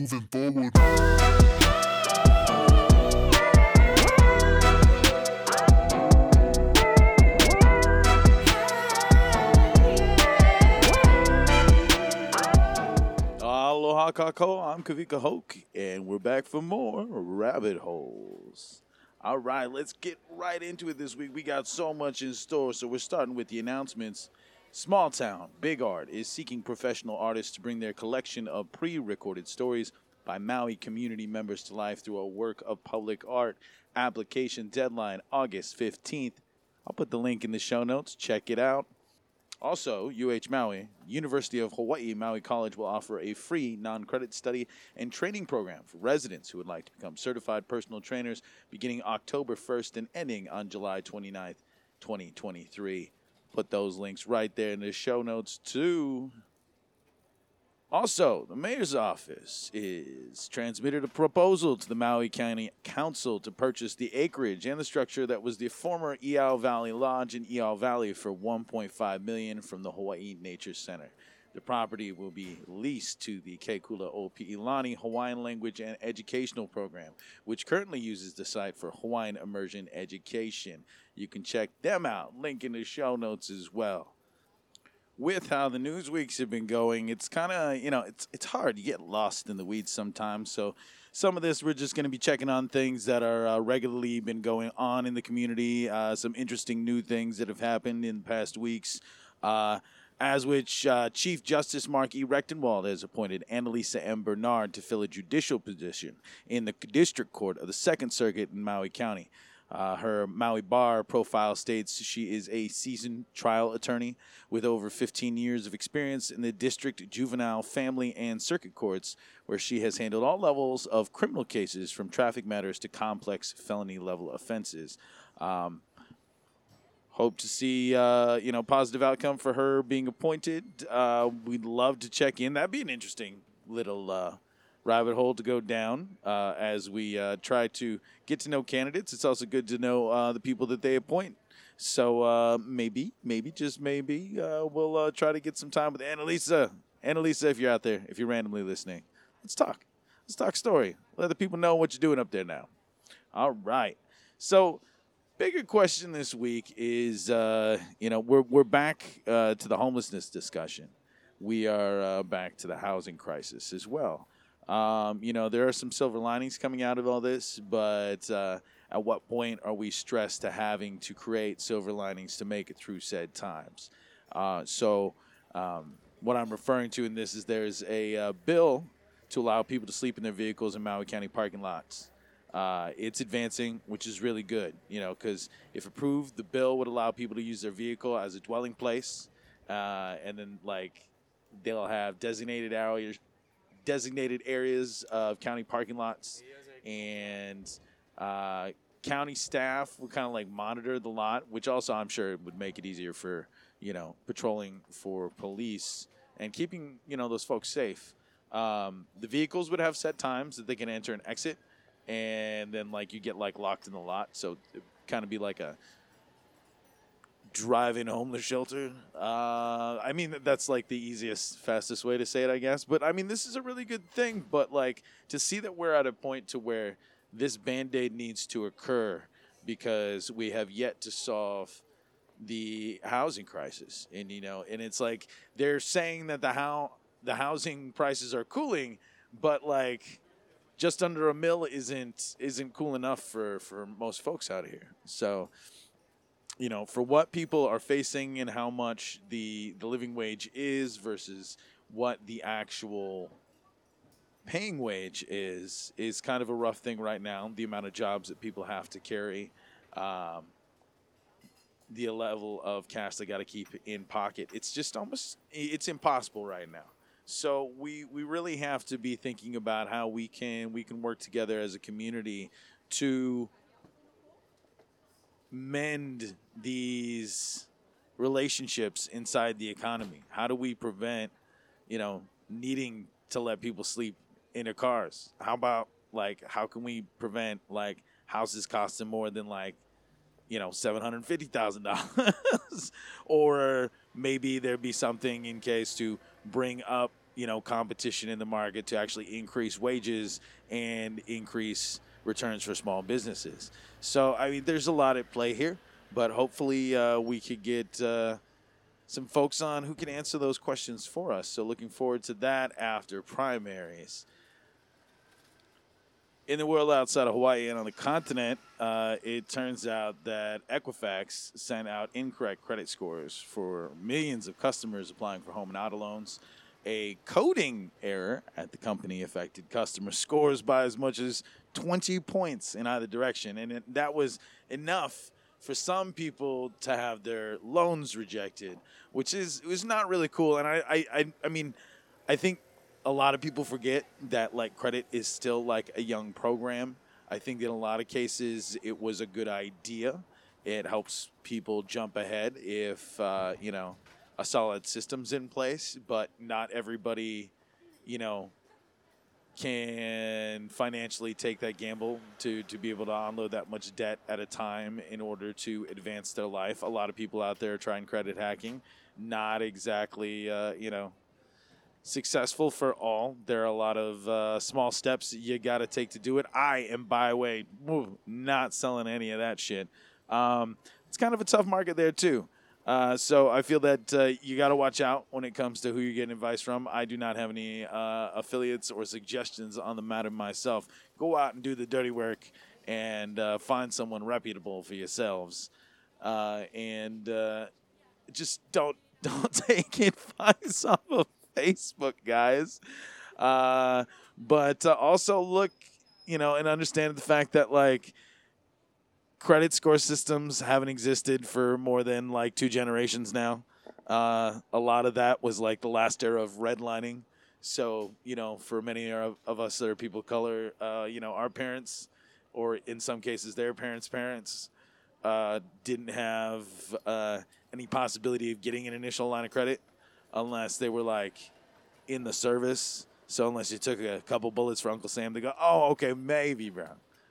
moving forward. Aloha kako, I'm Kawika Hoke, and we're back for more rabbit holes. All right, let's get right into it this week. We got so much in store, so we're starting with the announcements. Small Town Big Art is seeking professional artists to bring their collection of pre recorded stories by Maui community members to life through a work of public art. Application deadline August 15th. I'll put the link in the show notes. Check it out. Also, UH Maui, University of Hawaii Maui College will offer a free non credit study and training program for residents who would like to become certified personal trainers beginning October 1st and ending on July 29th, 2023. Put those links right there in the show notes, too. Also, the mayor's office is transmitted a proposal to the Maui County Council to purchase the acreage and the structure that was the former Iao Valley Lodge in Iao Valley for 1.5 million from the Hawaii Nature Center. The property will be leased to the Kekula O Pi'ilani Hawaiian Language and Educational Program, which currently uses the site for Hawaiian immersion education. You can check them out. Link in the show notes as well with how the news weeks have been going, it's kind of you know it's it's hard. You get lost in the weeds sometimes. So some of this we're just going to be checking on things that are uh, regularly been going on in the community. Uh, some interesting new things that have happened in the past weeks. Uh, as which uh, Chief Justice Mark E. Recktenwald has appointed Annalisa M. Bernard to fill a judicial position in the District Court of the Second Circuit in Maui County. Uh, her Maui Bar profile states she is a seasoned trial attorney with over 15 years of experience in the district, juvenile, family, and circuit courts, where she has handled all levels of criminal cases from traffic matters to complex felony level offenses. Um, hope to see uh, you know positive outcome for her being appointed. Uh, we'd love to check in. That'd be an interesting little uh, rabbit hole to go down uh, as we uh, try to get to know candidates. It's also good to know uh, the people that they appoint. So uh, maybe, maybe, just maybe, uh, we'll uh, try to get some time with Annalisa. Annalisa, if you're out there, if you're randomly listening, let's talk. Let's talk story. Let the people know what you're doing up there now. All right. So, bigger question this week is, you know, we're we're back to the homelessness discussion. We are back to the housing crisis as well. Um, you know, there are some silver linings coming out of all this, but uh, at what point are we stressed to having to create silver linings to make it through said times? Uh, so, um, what I'm referring to in this is there's a uh, bill to allow people to sleep in their vehicles in Maui County parking lots. Uh, it's advancing, which is really good, you know, because if approved, the bill would allow people to use their vehicle as a dwelling place, uh, and then like they'll have designated areas, designated areas of county parking lots, and uh, county staff would kind of like monitor the lot, which also I'm sure would make it easier for you know patrolling for police and keeping you know those folks safe. Um, the vehicles would have set times that they can enter and exit, and then like you get like locked in the lot, so it kind of be like a drive-in homeless shelter. Uh, I mean that's like the easiest, fastest way to say it, I guess. But I mean this is a really good thing. But like to see that we're at a point to where this band-aid needs to occur because we have yet to solve the housing crisis and you know and it's like they're saying that the how the housing prices are cooling but like just under a mill isn't isn't cool enough for for most folks out here so you know for what people are facing and how much the the living wage is versus what the actual paying wage is is kind of a rough thing right now the amount of jobs that people have to carry um, the level of cash they got to keep in pocket. It's just almost it's impossible right now. So we we really have to be thinking about how we can we can work together as a community to mend these relationships inside the economy? How do we prevent you know needing to let people sleep in their cars? How about like how can we prevent like houses costing more than like you know seven hundred fifty thousand dollars, or maybe there'd be something in case to bring up you know, competition in the market to actually increase wages and increase returns for small businesses. So, I mean, there's a lot at play here, but hopefully uh, we could get uh, some folks on who can answer those questions for us. So, looking forward to that after primaries. In the world outside of Hawaii and on the continent, uh, it turns out that Equifax sent out incorrect credit scores for millions of customers applying for home and auto loans a coding error at the company affected customer scores by as much as 20 points in either direction. And it, that was enough for some people to have their loans rejected, which is was not really cool. And I, I, I, I mean, I think a lot of people forget that like credit is still like a young program. I think in a lot of cases it was a good idea. It helps people jump ahead if uh, you know a solid systems in place, but not everybody, you know, can financially take that gamble to to be able to unload that much debt at a time in order to advance their life. A lot of people out there trying credit hacking, not exactly, uh, you know, successful for all. There are a lot of uh, small steps you got to take to do it. I am, by way, not selling any of that shit. Um, it's kind of a tough market there too. Uh, so I feel that uh, you got to watch out when it comes to who you're getting advice from. I do not have any uh, affiliates or suggestions on the matter myself. Go out and do the dirty work and uh, find someone reputable for yourselves, uh, and just don't don't take advice off of Facebook, guys. but also look, you know, and understand the fact that like credit score systems haven't existed for more than like two generations now. Uh, a lot of that was like the last era of redlining. So, you know, for many of, of us that are people of color, uh, you know, our parents, or in some cases their parents' parents, uh, didn't have uh, any possibility of getting an initial line of credit unless they were like in the service. So unless you took a couple bullets for Uncle Sam, they go, "Oh, okay, maybe, bro,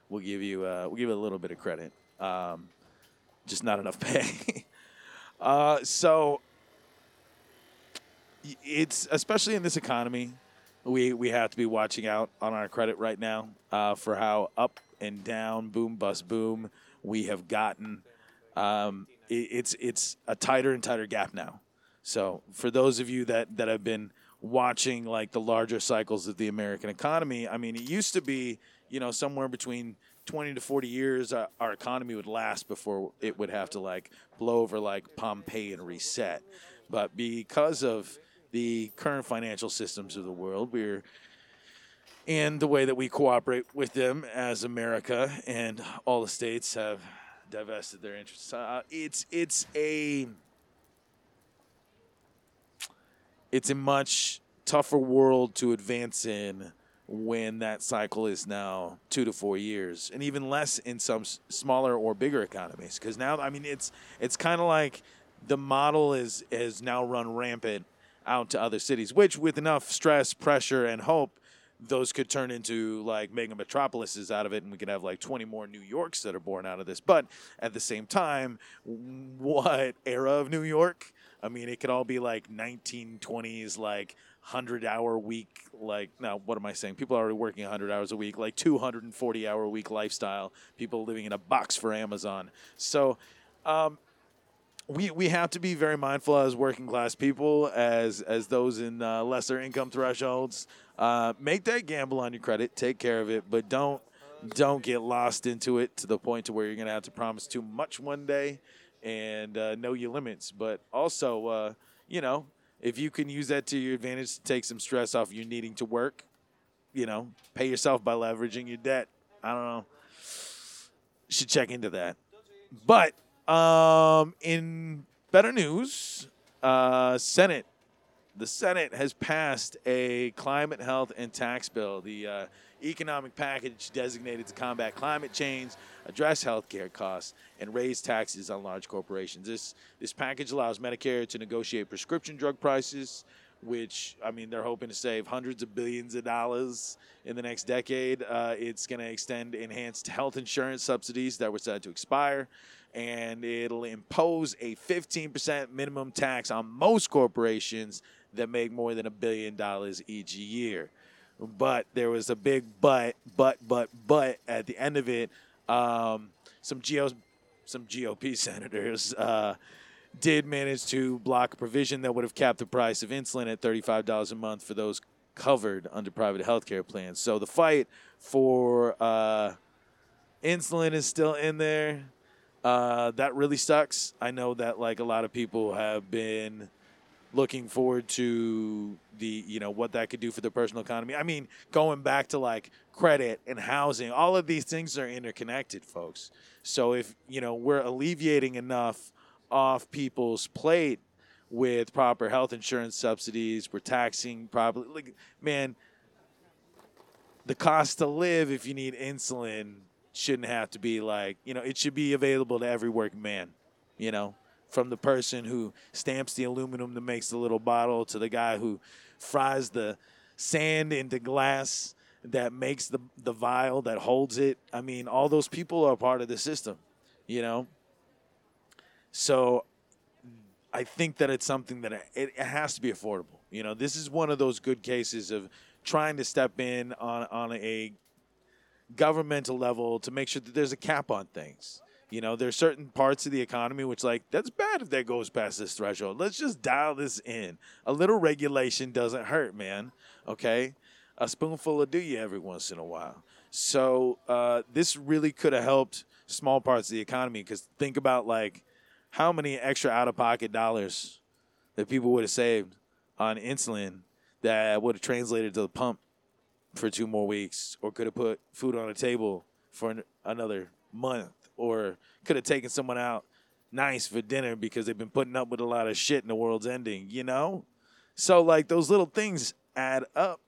we'll give you uh, we'll give you a little bit of credit." Um, just not enough pay. uh, so it's especially in this economy, we we have to be watching out on our credit right now uh, for how up and down, boom bust boom we have gotten. Um, it, it's it's a tighter and tighter gap now. So for those of you that that have been watching like the larger cycles of the American economy, I mean, it used to be you know somewhere between 20 to 40 years uh, our economy would last before it would have to like blow over like Pompeii and reset. But because of the current financial systems of the world, we're and the way that we cooperate with them as America and all the states have divested their interests. Uh, it's it's a it's a much tougher world to advance in when that cycle is now two to four years, and even less in some smaller or bigger economies. Because now, I mean, it's it's kind of like the model is is now run rampant out to other cities, which with enough stress, pressure, and hope, those could turn into like mega metropolises out of it, and we could have like 20 more New Yorks that are born out of this. But at the same time, what era of New York? I mean, it could all be like 1920s, like hundred hour week like now what am i saying? People are already working 100 hours a week like 240 hour week lifestyle. People living in a box for amazon. So um, we we have to be very mindful as working class people as as those in uh, lesser income thresholds. Uh, make that gamble on your credit. Take care of it but don't don't get lost into it to the point to where you're going to have to promise too much one day and uh, know your limits but also uh, you know if you can use that to your advantage to take some stress off you needing to work, you know, pay yourself by leveraging your debt. I don't know. Should check into that. But um, in better news, uh, Senate, the Senate has passed a climate, health, and tax bill. The uh, economic package designated to combat climate change, address healthcare costs, and raise taxes on large corporations. This, this package allows Medicare to negotiate prescription drug prices which I mean they're hoping to save hundreds of billions of dollars in the next decade. Uh, it's going to extend enhanced health insurance subsidies that were set to expire, and it'll impose a 15% minimum tax on most corporations that make more than a billion dollars each year. But there was a big but, but, but, but at the end of it. Um, some geo, some GOP senators uh, did manage to block a provision that would have capped the price of insulin at $35 a month for those covered under private health care plans. So the fight for uh, insulin is still in there. Uh, that really sucks. I know that like a lot of people have been looking forward to the you know what that could do for the personal economy. I mean, going back to like credit and housing, all of these things are interconnected, folks. So if you know we're alleviating enough off people's plate with proper health insurance subsidies, we're taxing properly. Like, man, the cost to live if you need insulin shouldn't have to be like you know it should be available to every working man. You know, from the person who stamps the aluminum that makes the little bottle to the guy who fries the sand into glass that makes the the vial that holds it. I mean, all those people are part of the system, you know. So I think that it's something that it, it has to be affordable. You know, this is one of those good cases of trying to step in on on a governmental level to make sure that there's a cap on things. You know, there's certain parts of the economy which, like, that's bad if that goes past this threshold. Let's just dial this in. A little regulation doesn't hurt, man. Okay, a spoonful of do you every once in a while. So uh, this really could have helped small parts of the economy because think about like how many extra out of pocket dollars that people would have saved on insulin that would have translated to the pump for two more weeks or could have put food on the table for an, another month or could have taken someone out nice for dinner because they've been putting up with a lot of shit and the world's ending, you know? So, like, those little things add up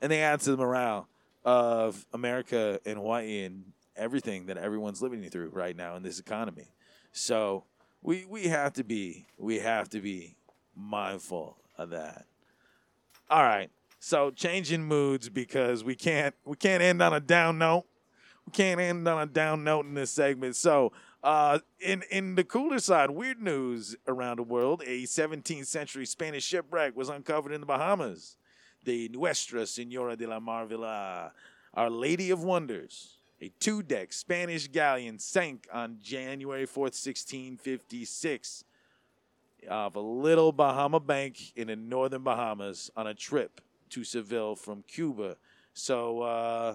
and they add to the morale of America and Hawaii and everything that everyone's living through right now in this economy. So, we, we have to be we have to be mindful of that. All right. So changing moods because we can't we can't end on a down note. We can't end on a down note in this segment. So uh, in in the cooler side, weird news around the world: a 17th century Spanish shipwreck was uncovered in the Bahamas. The Nuestra Senora de la Maravilla, Our Lady of Wonders, a two-deck Spanish galleon, sank on January 4th, 1656, off a little Bahama bank in the northern Bahamas on a trip to Seville from Cuba. So. Uh,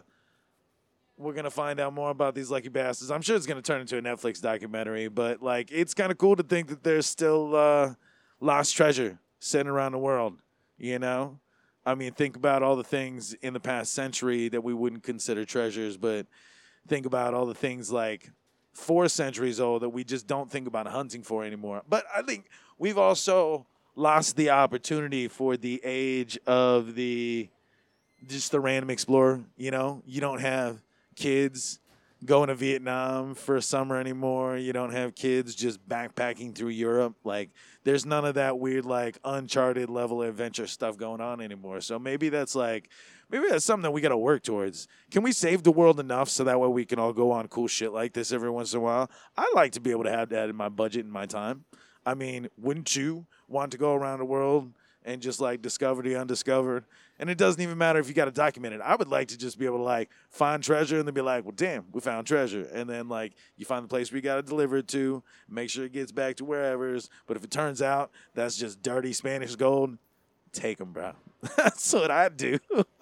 we're gonna find out more about these lucky bastards. I'm sure it's gonna turn into a Netflix documentary, but like it's kind of cool to think that there's still uh, lost treasure sitting around the world. You know, I mean, think about all the things in the past century that we wouldn't consider treasures, but think about all the things like four centuries old that we just don't think about hunting for anymore. But I think we've also lost the opportunity for the age of the just the random explorer. You know, you don't have kids going to Vietnam for a summer anymore. You don't have kids just backpacking through Europe. Like there's none of that weird like uncharted level adventure stuff going on anymore. So maybe that's like maybe that's something that we got to work towards. Can we save the world enough so that way we can all go on cool shit like this every once in a while? I like to be able to have that in my budget and my time. I mean, wouldn't you want to go around the world and just like discover the undiscovered. And it doesn't even matter if you got to document it. I would like to just be able to like find treasure and then be like, well, damn, we found treasure. And then like you find the place where you got to deliver it to, make sure it gets back to wherever's. But if it turns out that's just dirty Spanish gold, take them, bro. that's what I do.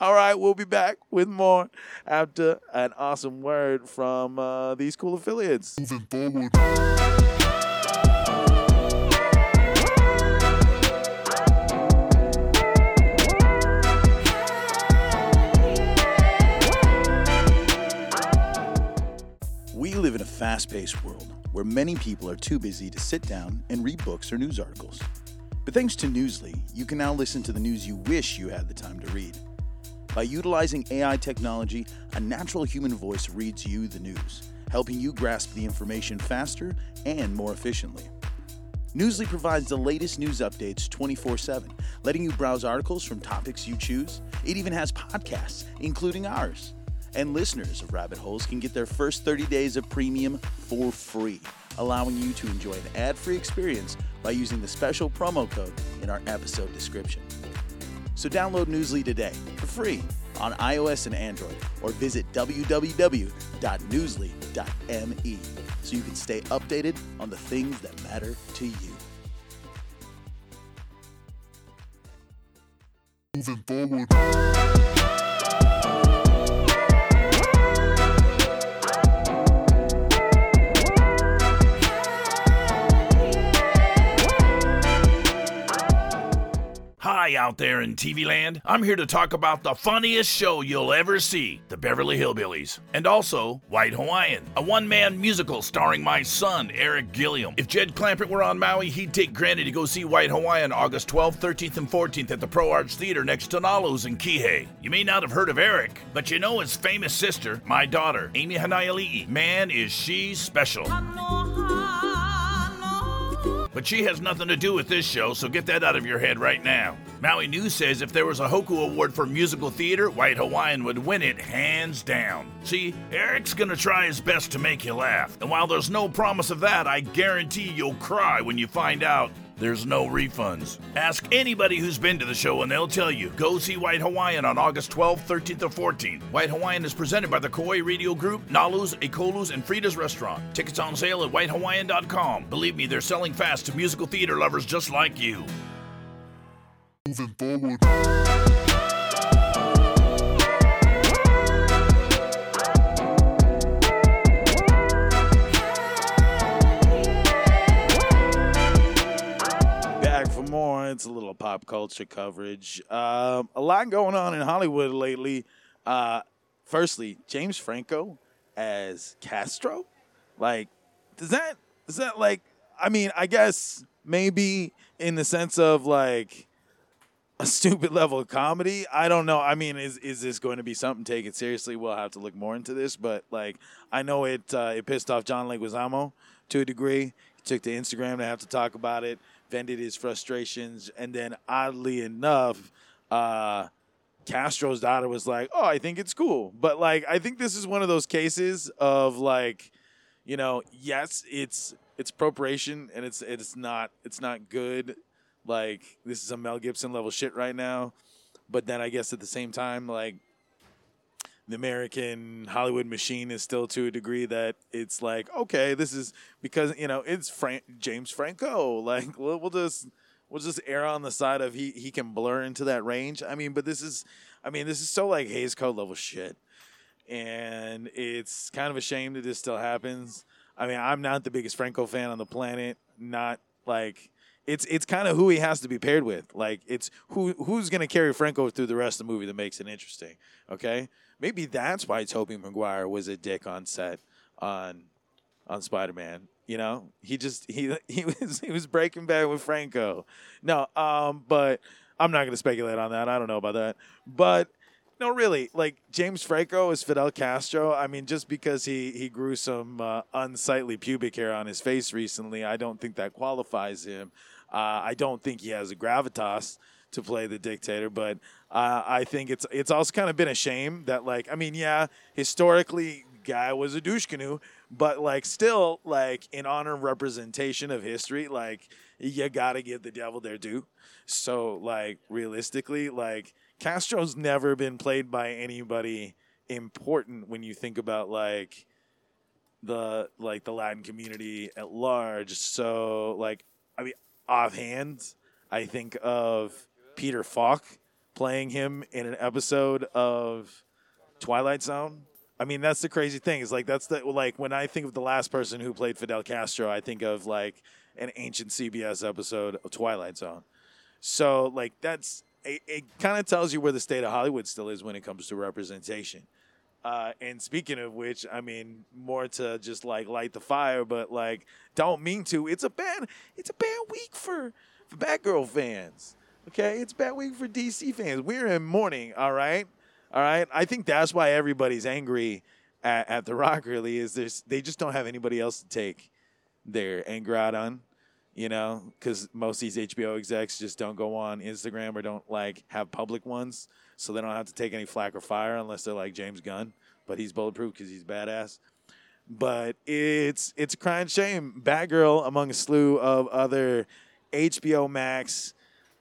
All right, we'll be back with more after an awesome word from uh, these cool affiliates. Moving forward. Fast paced world where many people are too busy to sit down and read books or news articles. But thanks to Newsly, you can now listen to the news you wish you had the time to read. By utilizing AI technology, a natural human voice reads you the news, helping you grasp the information faster and more efficiently. Newsly provides the latest news updates 24 7, letting you browse articles from topics you choose. It even has podcasts, including ours. And listeners of Rabbit Holes can get their first 30 days of premium for free, allowing you to enjoy an ad free experience by using the special promo code in our episode description. So download Newsly today for free on iOS and Android, or visit www.newsly.me so you can stay updated on the things that matter to you. Moving forward. Out there in TV land. I'm here to talk about the funniest show you'll ever see the Beverly Hillbillies. And also, White Hawaiian, a one man musical starring my son, Eric Gilliom. If Jed Clampett were on Maui, he'd take Granny to go see White Hawaiian August 12th, 13th, and 14th at the Pro Arts Theater next to Nalu's in Kihei. You may not have heard of Eric, but you know his famous sister, my daughter, Amy Hanaiali'i. Man, is she special. But she has nothing to do with this show, so get that out of your head right now. Maui News says if there was a Hoku Award for musical theater, White Hawaiian would win it hands down. See, Eric's gonna try his best to make you laugh, and while there's no promise of that, I guarantee you'll cry when you find out there's no refunds. Ask anybody who's been to the show and they'll tell you. Go see White Hawaiian on August 12th, 13th, or 14th. White Hawaiian is presented by the Kauai Radio Group, Nalu's, Ekolu's, and Frida's Restaurant. Tickets on sale at whitehawaiian.com. Believe me, they're selling fast to musical theater lovers just like you. Moving forward. It's a little pop culture coverage. Um, a lot going on in Hollywood lately. Uh, firstly, James Franco as Castro. Like, does that does that like? I mean, I guess maybe in the sense of like a stupid level of comedy. I don't know. I mean, is is this going to be something taken seriously? We'll have to look more into this. But like, I know it uh, it pissed off John Leguizamo to a degree. He took to Instagram to have to talk about it, vented his frustrations, and then oddly enough, uh, Castro's daughter was like, "Oh, I think it's cool," but like, I think this is one of those cases of like, you know, yes, it's it's appropriation and it's it's not it's not good. Like this is a Mel Gibson level shit right now, but then I guess at the same time, like the American Hollywood machine is still to a degree that it's like, okay, this is because you know it's James Franco. Like we'll, we'll just we'll just err on the side of he he can blur into that range. I mean, but this is, I mean, this is so like Hays Code level shit, and it's kind of a shame that this still happens. I mean, I'm not the biggest Franco fan on the planet. Not like it's it's kind of who he has to be paired with. Like it's who who's gonna carry Franco through the rest of the movie that makes it interesting. Okay, maybe that's why Tobey Maguire was a dick on set on on Spider Man. You know, he just he he was he was breaking bad with Franco. No, um, but I'm not gonna speculate on that. I don't know about that, but. No, really, like James Franco is Fidel Castro. I mean, just because he he grew some uh, unsightly pubic hair on his face recently, I don't think that qualifies him. Uh, I don't think he has a gravitas to play the dictator, but uh, I think it's it's also kind of been a shame that like I mean, yeah, historically, guy was a douche canoe, but like still like in honor representation of history, like you gotta give the devil their due. So like realistically, like Castro's never been played by anybody important when you think about like the like the Latin community at large. So like I mean offhand, I think of Peter Falk playing him in an episode of Twilight Zone. I mean, that's the crazy thing. Is like that's the like when I think of the last person who played Fidel Castro, I think of like an ancient CBS episode of Twilight Zone. So like that's it, it kind of tells you where the state of Hollywood still is when it comes to representation. Uh, and speaking of which, I mean, more to just like light the fire, but like don't mean to. It's a bad, it's a bad week for for Batgirl fans. Okay, it's bad week for DC fans. We're in mourning. All right, all right. I think that's why everybody's angry at, at The Rock. Really, is there's they just don't have anybody else to take their anger out on. you know, because most of these HBO execs just don't go on Instagram or don't like have public ones, so they don't have to take any flack or fire unless they're like James Gunn, but he's bulletproof because he's badass. But it's it's a crying shame. Batgirl, among a slew of other HBO Max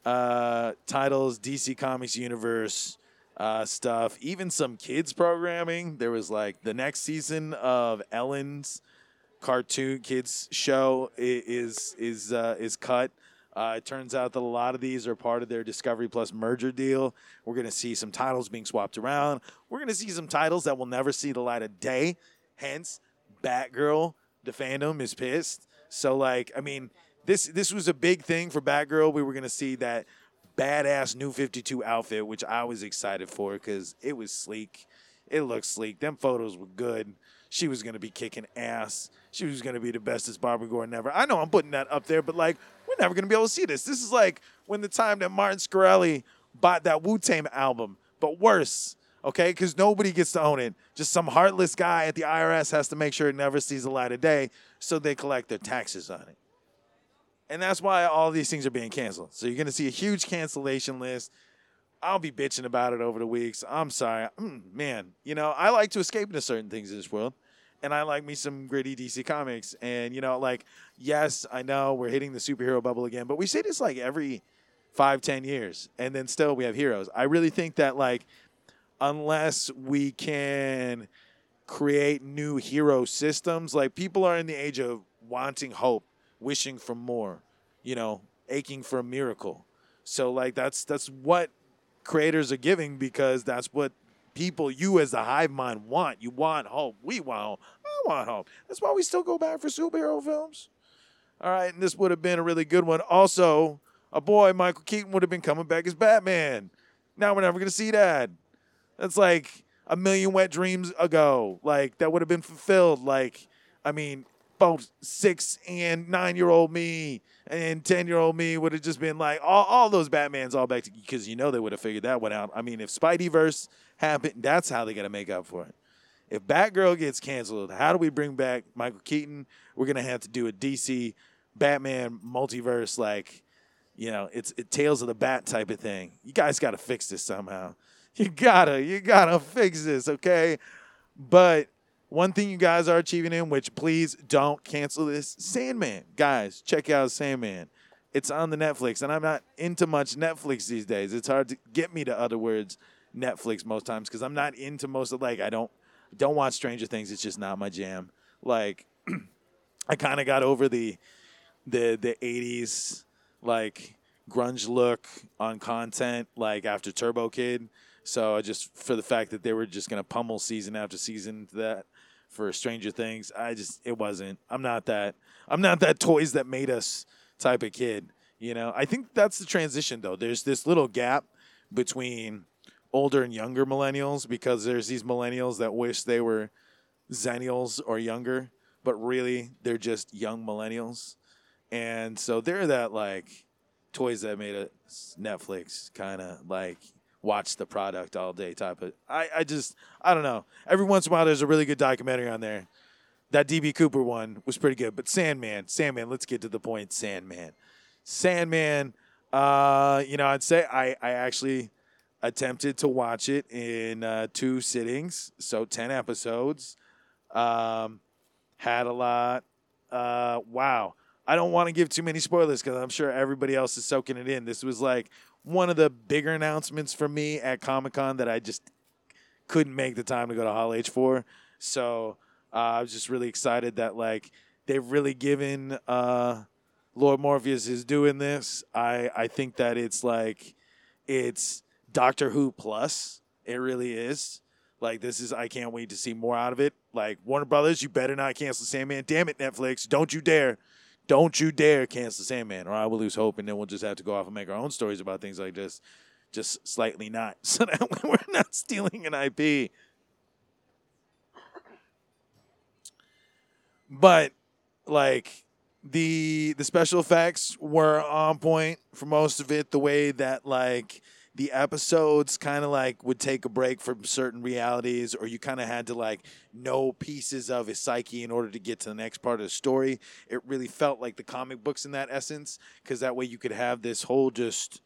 uh, titles, DC Comics universe uh, stuff, even some kids programming. There was like the next season of Ellen's cartoon kids show is is uh, is cut. Uh, it turns out that a lot of these are part of their Discovery Plus merger deal. We're going to see some titles being swapped around. We're going to see some titles that will never see the light of day. Hence, Batgirl, the fandom is pissed. So, like, I mean, this this was a big thing for Batgirl. We were to see that badass new 52 outfit, which I was excited for because it was sleek. It looked sleek. Them photos were good. She was to be kicking ass. She was to be the bestest Barbara Gordon ever. I know I'm putting that up there, but like, we're never to be able to see this. This is like when the time that Martin Shkreli bought that Wu Tang album, but worse, okay? Because nobody gets to own it. Just some heartless guy at the IRS has to make sure it never sees the light of day so they collect their taxes on it. And that's why all these things are being canceled. So you're going to see a huge cancellation list. I'll be bitching about it over the weeks. I'm sorry. Mm, man, you know, I like to escape into certain things in this world. And I like me some gritty DC comics. And, you know, like, yes, I know we're hitting the superhero bubble again, but we say this like every five, ten years. And then still we have heroes. I really think that, like, unless we can create new hero systems, like, people are in the age of wanting hope wishing for more, you know, aching for a miracle. So like that's that's what creators are giving because that's what people you as the hive mind want. You want hope. We want hope. I want hope. That's why we still go back for superhero films. All right, and this would have been a really good one. Also, a boy Michael Keaton would have been coming back as Batman. Now we're never gonna see that. That's like a million wet dreams ago. Like that would have been fulfilled. Like, I mean, both six and nine year old me and ten year old me would have just been like all, all those Batmans all back to because you know they would have figured that one out. I mean, if Spideyverse happened, that's how they got to make up for it. If Batgirl gets canceled, how do we bring back Michael Keaton? We're gonna have to do a DC Batman multiverse, like you know, it's it Tales of the Bat type of thing. You guys got to fix this somehow. You gotta, you gotta fix this, okay? But one thing you guys are achieving in, which please don't cancel this, Sandman. Guys, check out Sandman. It's on the Netflix, and I'm not into much Netflix these days. It's hard to get me to other words Netflix most times because I'm not into most of like I don't don't watch Stranger Things. It's just not my jam. Like I kind of got over the the the 80s like grunge look on content like after Turbo Kid. So I just for the fact that they were just gonna pummel season after season to that for Stranger Things, I just it wasn't. I'm not that. I'm not that toys that made us type of kid. You know, I think that's the transition though. There's this little gap between older and younger millennials because there's these millennials that wish they were zennials or younger, but really they're just young millennials. And so they're that like toys that made us Netflix kind of like watch the product all day type of I, I just I don't know. Every once in a while there's a really good documentary on there. That DB Cooper one was pretty good. But Sandman, Sandman, let's get to the point. Sandman. Sandman, uh, you know, I'd say I, I actually attempted to watch it in uh, two sittings, so 10 episodes. Um, had a lot. Uh, wow. I don't want to give too many spoilers because I'm sure everybody else is soaking it in. This was like one of the bigger announcements for me at Comic Con that I just couldn't make the time to go to Hall H for. So uh, I was just really excited that like they've really given uh, Lord Morpheus is doing this. I I think that it's like it's Doctor Who plus. It really is. Like this is I can't wait to see more out of it. Like Warner Brothers, you better not cancel Sandman. Damn it, Netflix. Don't you dare. Don't you dare cancel Sandman, or I will lose hope, and then we'll just have to go off and make our own stories about things like this. Just slightly not, so that we're not stealing an IP. But like the the special effects were on point for most of it. The way that like the episodes kind of like would take a break from certain realities, or you kind of had to like know pieces of his psyche in order to get to the next part of the story. It really felt like the comic books in that essence, because that way you could have this whole just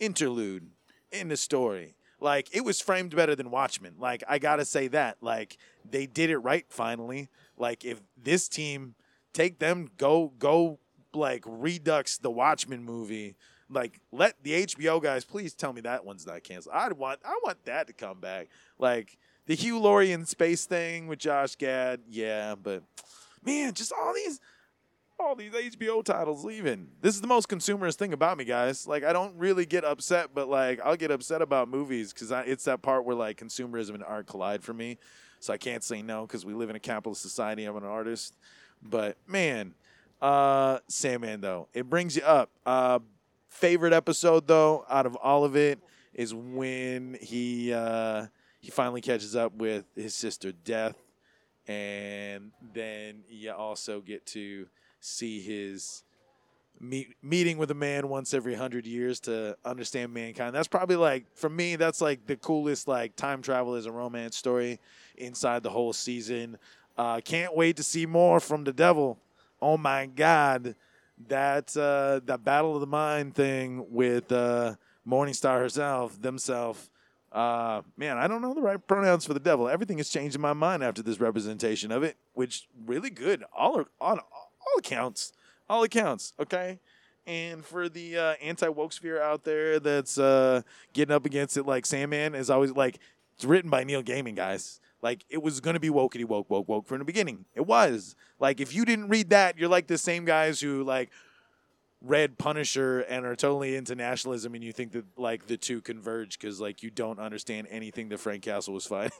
interlude in the story. Like it was framed better than Watchmen. Like I gotta say that. Like they did it right finally. Like if this team take them go go like redux the Watchmen movie. Like let the HBO guys please tell me that one's not canceled. I'd want I want that to come back. Like the Hugh Laurie in space thing with Josh Gad, yeah, but man, just all these all these HBO titles leaving. This is the most consumerist thing about me, guys. Like, I don't really get upset, but like, I'll get upset about movies because it's that part where like consumerism and art collide for me. So I can't say no because we live in a capitalist society. I'm an artist, but man, uh, Sandman though, it brings you up. Uh, favorite episode though, out of all of it, is when he uh, he finally catches up with his sister Death, and then you also get to see his meet, meeting with a man once every hundred years to understand mankind. That's probably like for me, that's like the coolest like time travel as a romance story inside the whole season. Uh, can't wait to see more from the devil. Oh my god, that uh, that battle of the mind thing with uh, Morningstar herself, themself. Uh, man, I don't know the right pronouns for the devil. Everything has changed in my mind after this representation of it, which really good. All on all accounts, all accounts. Okay. And for the uh, anti woke sphere out there that's uh, getting up against it, like Sandman is always like, it's written by Neil Gaiman, guys. Like it was gonna be wokey woke woke woke from the beginning. It was like if you didn't read that, you're like the same guys who like read Punisher and are totally into nationalism, and you think that like the two converge because like you don't understand anything that Frank Castle was fighting.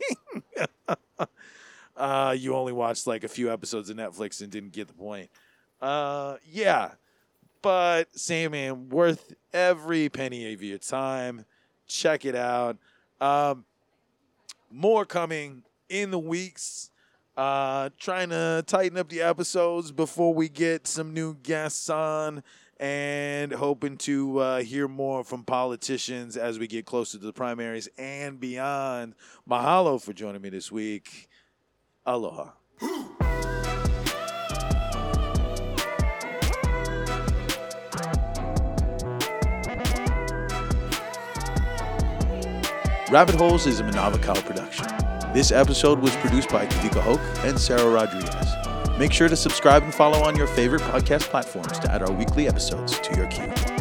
uh, you only watched like a few episodes of Netflix and didn't get the point. Uh, yeah, but Sandman worth every penny of your time. Check it out. Um, more coming in the weeks. Uh, trying to tighten up the episodes before we get some new guests on and hoping to uh, hear more from politicians as we get closer to the primaries and beyond. Mahalo for joining me this week. Aloha. Rabbit Holes is a Manavakal production. This episode was produced by Kawika Hoke and Sarah Rodriguez. Make sure to subscribe and follow on your favorite podcast platforms to add our weekly episodes to your queue.